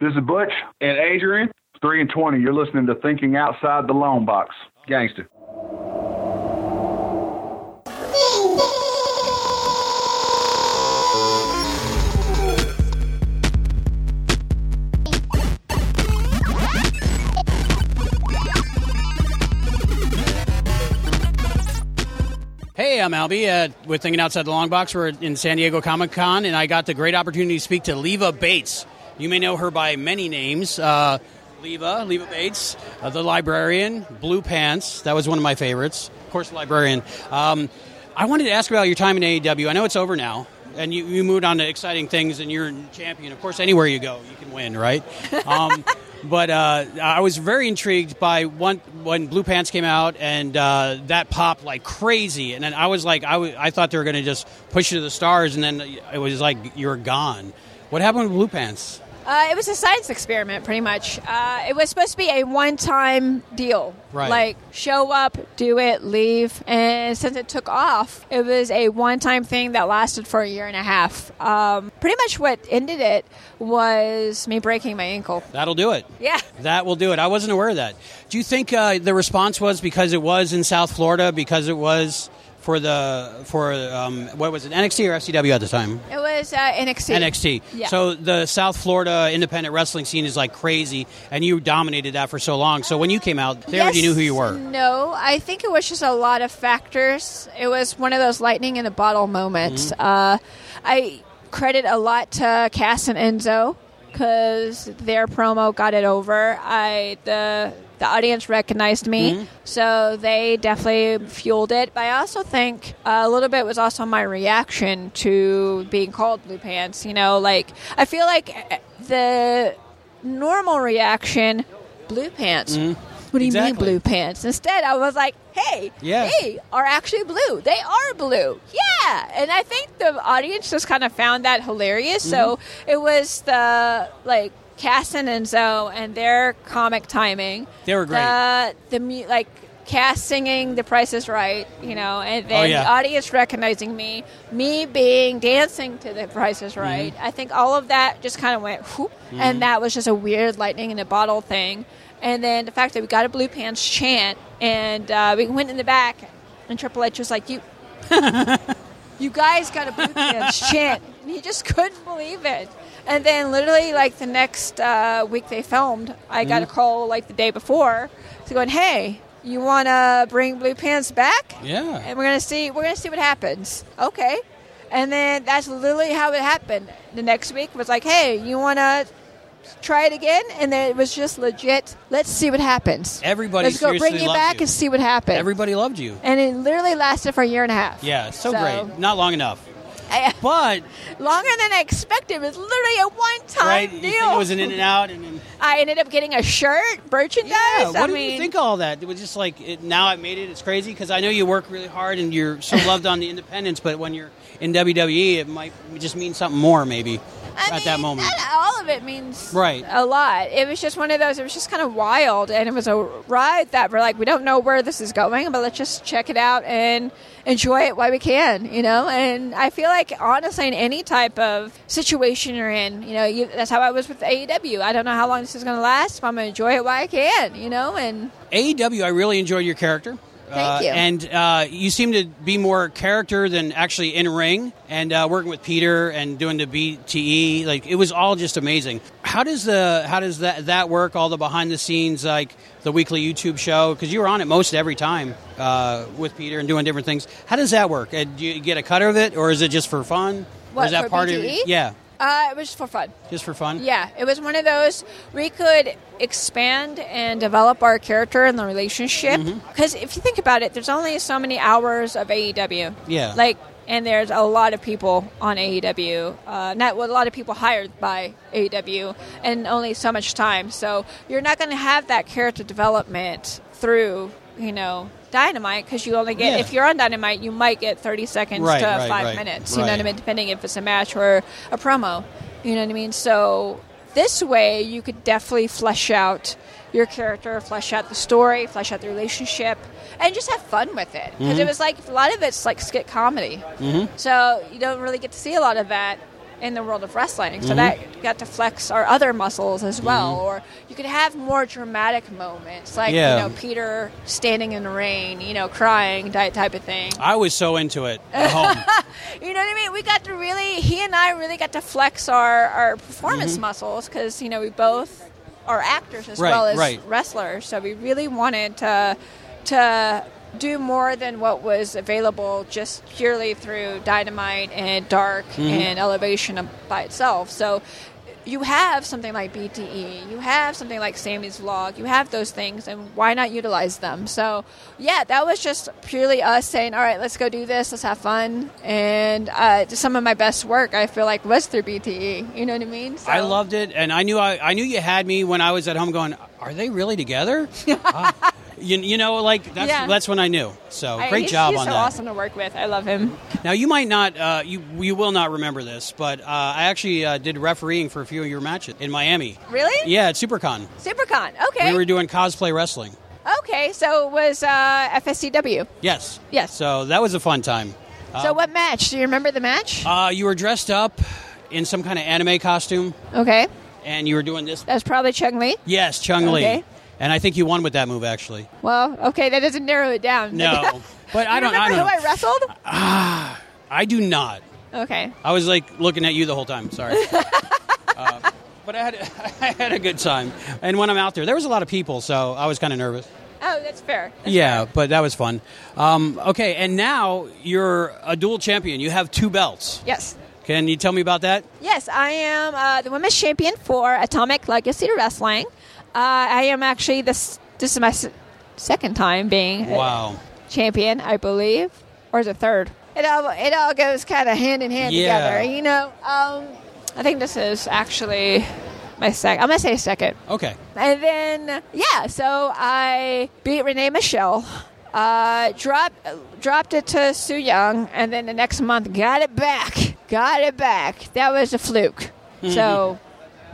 This is Butch and Adrian, 3 and 20. You're listening to Thinking Outside the Long Box. Gangster. Hey, I'm Albie. Uh, we're thinking outside the long box. We're in San Diego Comic Con, and I got the great opportunity to speak to Leva Bates. You may know her by many names. Uh, Leva, Leva Bates, uh, the librarian, Blue Pants. That was one of my favorites. Of course, the librarian. Um, I wanted to ask about your time in AEW. I know it's over now, and you, you moved on to exciting things, and you're champion. Of course, anywhere you go, you can win, right? Um, but uh, I was very intrigued by one when Blue Pants came out, and uh, that popped like crazy. And then I was like, I, w- I thought they were going to just push you to the stars, and then it was like you're gone. What happened with Blue Pants? Uh, it was a science experiment, pretty much. Uh, it was supposed to be a one-time deal, Right. like show up, do it, leave. And since it took off, it was a one-time thing that lasted for a year and a half. Um, pretty much what ended it was me breaking my ankle. That'll do it. Yeah. That will do it. I wasn't aware of that. Do you think uh, the response was because it was in South Florida, because it was for the for um, what was it NXT or FCW at the time? It was uh, NXT. NXT. Yeah. So the South Florida independent wrestling scene is like crazy, and you dominated that for so long. So when you came out, they already knew who you were. No, I think it was just a lot of factors. It was one of those lightning in a bottle moments. Mm-hmm. Uh, I credit a lot to Cass and Enzo because their promo got it over. I the the audience recognized me, Mm-hmm. so they definitely fueled it. But I also think a little bit was also my reaction to being called blue pants. You know, like I feel like eh, the normal reaction, blue pants. What do you Exactly. mean blue pants? Instead, I was like, "Hey, Yeah. they are actually blue. They are blue. Yeah." And I think the audience just kind of found that hilarious. So Mm-hmm. it was the like Cass and Enzo and their comic timing. They were great. The, the like Cass singing "The Price Is Right," you know, and then Oh, yeah. the audience recognizing me, me being dancing to "The Price Is Right." Mm-hmm. I think all of that just kind of went whoop, and that was just a weird lightning in a bottle thing. And then the fact that we got a blue pants chant, and uh, we went in the back, and Triple H was like, "You, you guys got a blue pants chant," and he just couldn't believe it. And then literally like the next uh, week they filmed, I got a Mm-hmm. call like the day before, to going, "Hey, you want to bring blue pants back?" Yeah. and we're gonna see we're gonna see what happens. Okay, and then that's literally how it happened. The next week was like, hey, you wanna try it again? And then it was just legit. Let's see what happens. Everybody Let's go bring you back you. and see what happens. Everybody loved you. and it literally lasted for a year and a half. Yeah, so, So- great. Not long enough, but longer than I expected. It was literally a one-time right. You deal. it was an in and out, and then I ended up getting a shirt, merchandise. Yeah, I what did mean, you think of all that? It was just like it, now I made it. It's crazy because I know you work really hard and you're so loved on the independents, but when you're in WWE, it might just mean something more maybe I at that moment. all of it means Right. a lot. It was just one of those. It was just kind of wild, and it was a ride that we're like, we don't know where this is going, but let's just check it out and enjoy it while we can, you know. And I feel like honestly, in any type of situation you're in, you know, you, that's how I was with AEW. I don't know how long this is going to last, but I'm going to enjoy it while I can, you know. And AEW, I really enjoyed your character. Thank Uh, you. And uh, you seem to be more character than actually in ring. And uh, working with Peter and doing the BTE, like it was all just amazing. How does the how does that that work? All the behind the scenes, like the weekly YouTube show, because you were on it most every time uh, with Peter and doing different things. How does that work? Uh, do you get a cut of it, or is it just for fun? or What, is that part of BTE? it? Yeah, uh, it was just for fun. just for fun. Yeah, it was one of those we could expand and develop our character and the relationship. Mm-hmm. Because if you think about it, there's only so many hours of AEW. Yeah. Like, and there's a lot of people on AEW. Uh, not well, a lot of people hired by AEW, and only so much time. So you're not going to have that character development through, you know. Dynamite, because you only get Yeah. if you're on Dynamite, you might get 30 seconds Right, to right, five right, minutes. You know what I mean? depending if it's a match or a promo. You know what I mean? So this way, you could definitely flesh out your character, flesh out the story, flesh out the relationship, and just have fun with it. Because Mm-hmm. it was like a lot of it's like skit comedy. Mm-hmm. So you don't really get to see a lot of that in the world of wrestling. So that got to flex our other muscles as well. Or you could have more dramatic moments, like Yeah. you know Peter standing in the rain, you know, crying type type of thing. I was so into it at home. You know what I mean? We got to really, he and I really got to flex our, our performance Mm-hmm. muscles because, you know, we both are actors as Right, well as right. wrestlers. So we really wanted to, to do more than what was available just purely through Dynamite and Dark Mm-hmm. and Elevation by itself. So you have something like BTE, you have something like Sammy's Vlog, you have those things, and why not utilize them? So, yeah, that was just purely us saying, all right, let's go do this, let's have fun. And uh, some of my best work, I feel like, was through BTE. You know what I mean? So, I loved it, and I knew I, I knew you had me when I was at home going, "Are they really together?" Uh, you, you know, like that's Yeah. that's when I knew. So I- great he's, job he's on so that. awesome to work with. I love him. Now you might not, uh, you you will not remember this, but uh, I actually uh, did refereeing for a few of your matches in Miami. Really? Yeah, at SuperCon. SuperCon. Okay. We were doing cosplay wrestling. okay, so it was uh, FSCW. Yes. Yes. So that was a fun time. so what match? Do you remember the match? Uh, you were dressed up in some kind of anime costume, okay. and you were doing this. That was probably Chun-Li. Yes, Chun-Li. Okay. And I think you won with that move, actually. Well, okay, that doesn't narrow it down. No, but I don't. I remember don't. who I wrestled? Ah, I do not. Okay. I was like looking at you the whole time. Sorry. uh, but I had I had a good time, and when I'm out there, there was a lot of people, so I was kind of nervous. Oh, that's fair. That's Yeah, fair. but that was fun. Um, okay, and now you're a dual champion. You have two belts. Yes. Can you tell me about that? Yes, I am uh, the women's champion for Atomic Legacy Wrestling. Uh, I am actually this. This is my s- second time being Wow. champion, I believe, or is it third? It all it all goes kind of hand in hand Yeah. together, you know. Um, I think this is actually my second. I'm gonna say second. Okay. And then, yeah, so I beat Renee Michelle, uh, dropped, dropped it to Su Yung, and then the next month got it back. Got it back. That was a fluke. So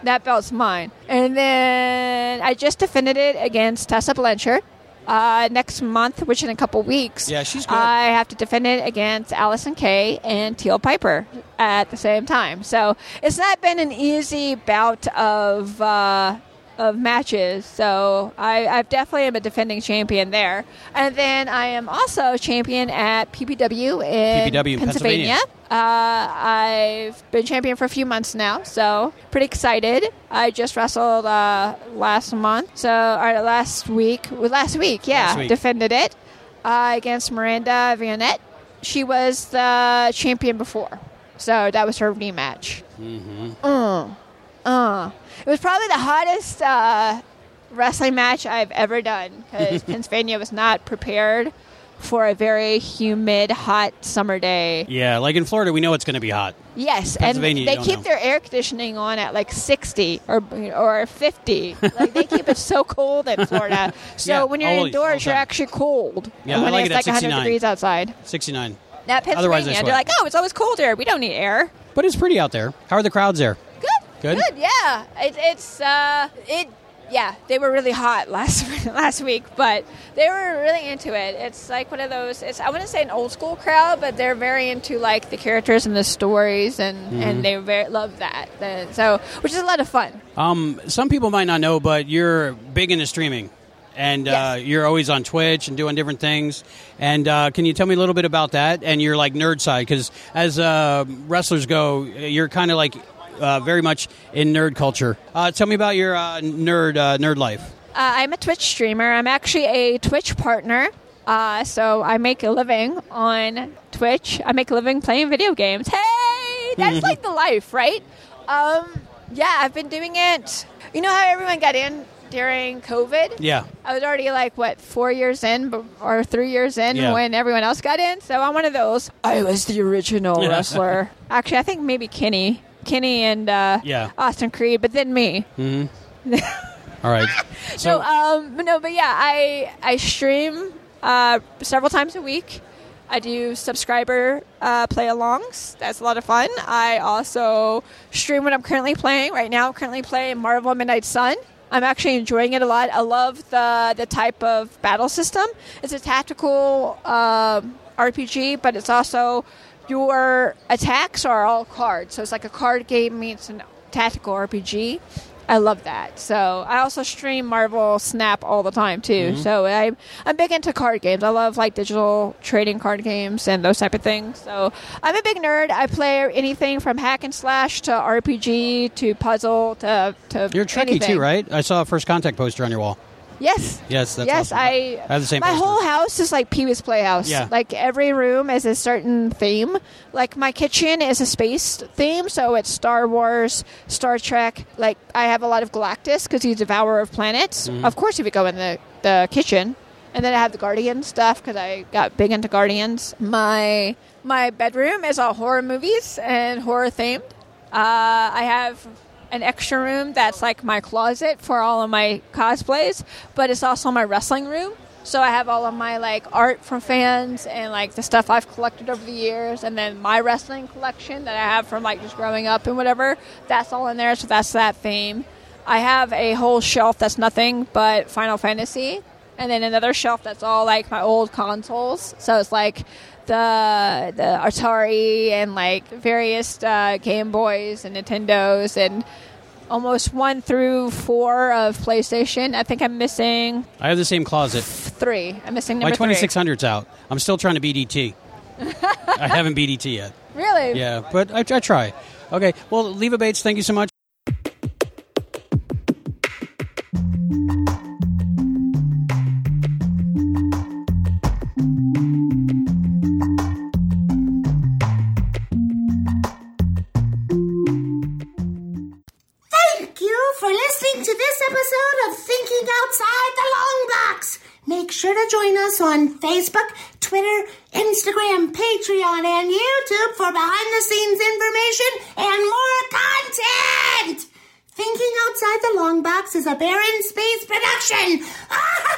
that belt's mine. And then I just defended it against Tessa Blanchard. Uh, next month, which in a couple weeks, Yeah, she's good. I have to defend it against Allysin Kay and Teal Piper at the same time. So it's not been an easy bout of uh, of matches. So I, I definitely am a defending champion there. And then I am also champion at PPW in PPW in Pennsylvania. Uh, I've been champion for a few months now, so pretty excited. I just wrestled uh, last month, so or last week. Last week, yeah, Last week. defended it uh, against Miranda Vionette. She was the champion before, so that was her rematch. Mm-hmm. Uh, uh. It was probably the hottest uh, wrestling match I've ever done because Pennsylvania was not prepared for a very humid, hot summer day. Yeah, like in Florida, we know it's going to be hot. Yes, and they keep know. their air conditioning on at like 60 or or 50. like they keep it so cold in Florida. So Yeah, when you're all indoors, you're actually cold. Yeah, And I when like it's it like 100 69. degrees outside. 69. Now Pennsylvania, they're like, oh, it's always cold here. We don't need air. But it's pretty out there. How are the crowds there? Good. Good? Yeah. It, it's uh, it. Yeah, they were really hot last last week, but they were really into it. It's like one of those. It's I wouldn't say an old school crowd, but they're very into like the characters and the stories, and Mm-hmm. and they very love that. So, which is a lot of fun. Um, some people might not know, but you're big into streaming. And uh, you're always on Twitch and doing different things. And uh, can you tell me a little bit about that and your like nerd side? Because as uh, wrestlers go, you're kind of like uh, very much in nerd culture. Uh, tell me about your uh, nerd uh, nerd life. Uh, I'm a Twitch streamer. I'm actually a Twitch partner. Uh, so I make a living on Twitch. I make a living playing video games. Hey, that's like the life, right? Um, yeah, I've been doing it. You know how everyone got in during COVID? Yeah. I was already like what four years in, or three years in Yeah. when everyone else got in. So I'm one of those. I was the original wrestler. Actually, I think maybe Kenny, Kenny and uh, Yeah. Austin Creed, but then me. All right. So, no, um, no, but yeah, I I stream uh, several times a week. I do subscriber uh, play-alongs. That's a lot of fun. I also stream when I'm currently playing. Right now, I'm currently playing Marvel Midnight Sun. I'm actually enjoying it a lot. I love the the type of battle system. It's a tactical um, RPG, but it's also your attacks are all cards. So it's like a card game meets a tactical RPG. I love that. So I also stream Marvel Snap all the time too. Mm-hmm. So I'm I'm big into card games. I love like digital trading card games and those type of things. So I'm a big nerd. I play anything from hack and slash to RPG to puzzle to to You're tricky anything. too, right? I saw a first contact poster on your wall. Yes. Yes, that's yes. awesome. I I have the same My poster. whole house is like Pee Wee's Playhouse. Yeah. Like every room is a certain theme. Like my kitchen is a space theme, so it's Star Wars, Star Trek. Like I have a lot of Galactus because he's a devourer of planets. Mm-hmm. Of course, if you go in the the kitchen, and then I have the Guardian stuff because I got big into Guardians. My my bedroom is all horror movies and horror themed. Uh, I have an extra room that's like my closet for all of my cosplays, but it's also my wrestling room. So I have all of my like art from fans and like the stuff I've collected over the years, and then my wrestling collection that I have from like just growing up and whatever. That's all in there. So that's that theme. I have a whole shelf that's nothing but Final Fantasy, and then another shelf that's all like my old consoles. So it's like the the Atari and like various uh, Game Boys and Nintendos and almost one through four of PlayStation. I think I'm missing I have the same closet. three. I'm missing My number three. 2600's out. I'm still trying to BDT. I haven't BDT yet. Really? Yeah, but I, I try. Okay, well, Leva Bates, thank you so much. For listening to this episode of Thinking Outside the Long Box. Make sure to join us on Facebook, Twitter, Instagram, Patreon, and YouTube for behind the scenes information and more content. Thinking Outside the Long Box is a Barren Space production.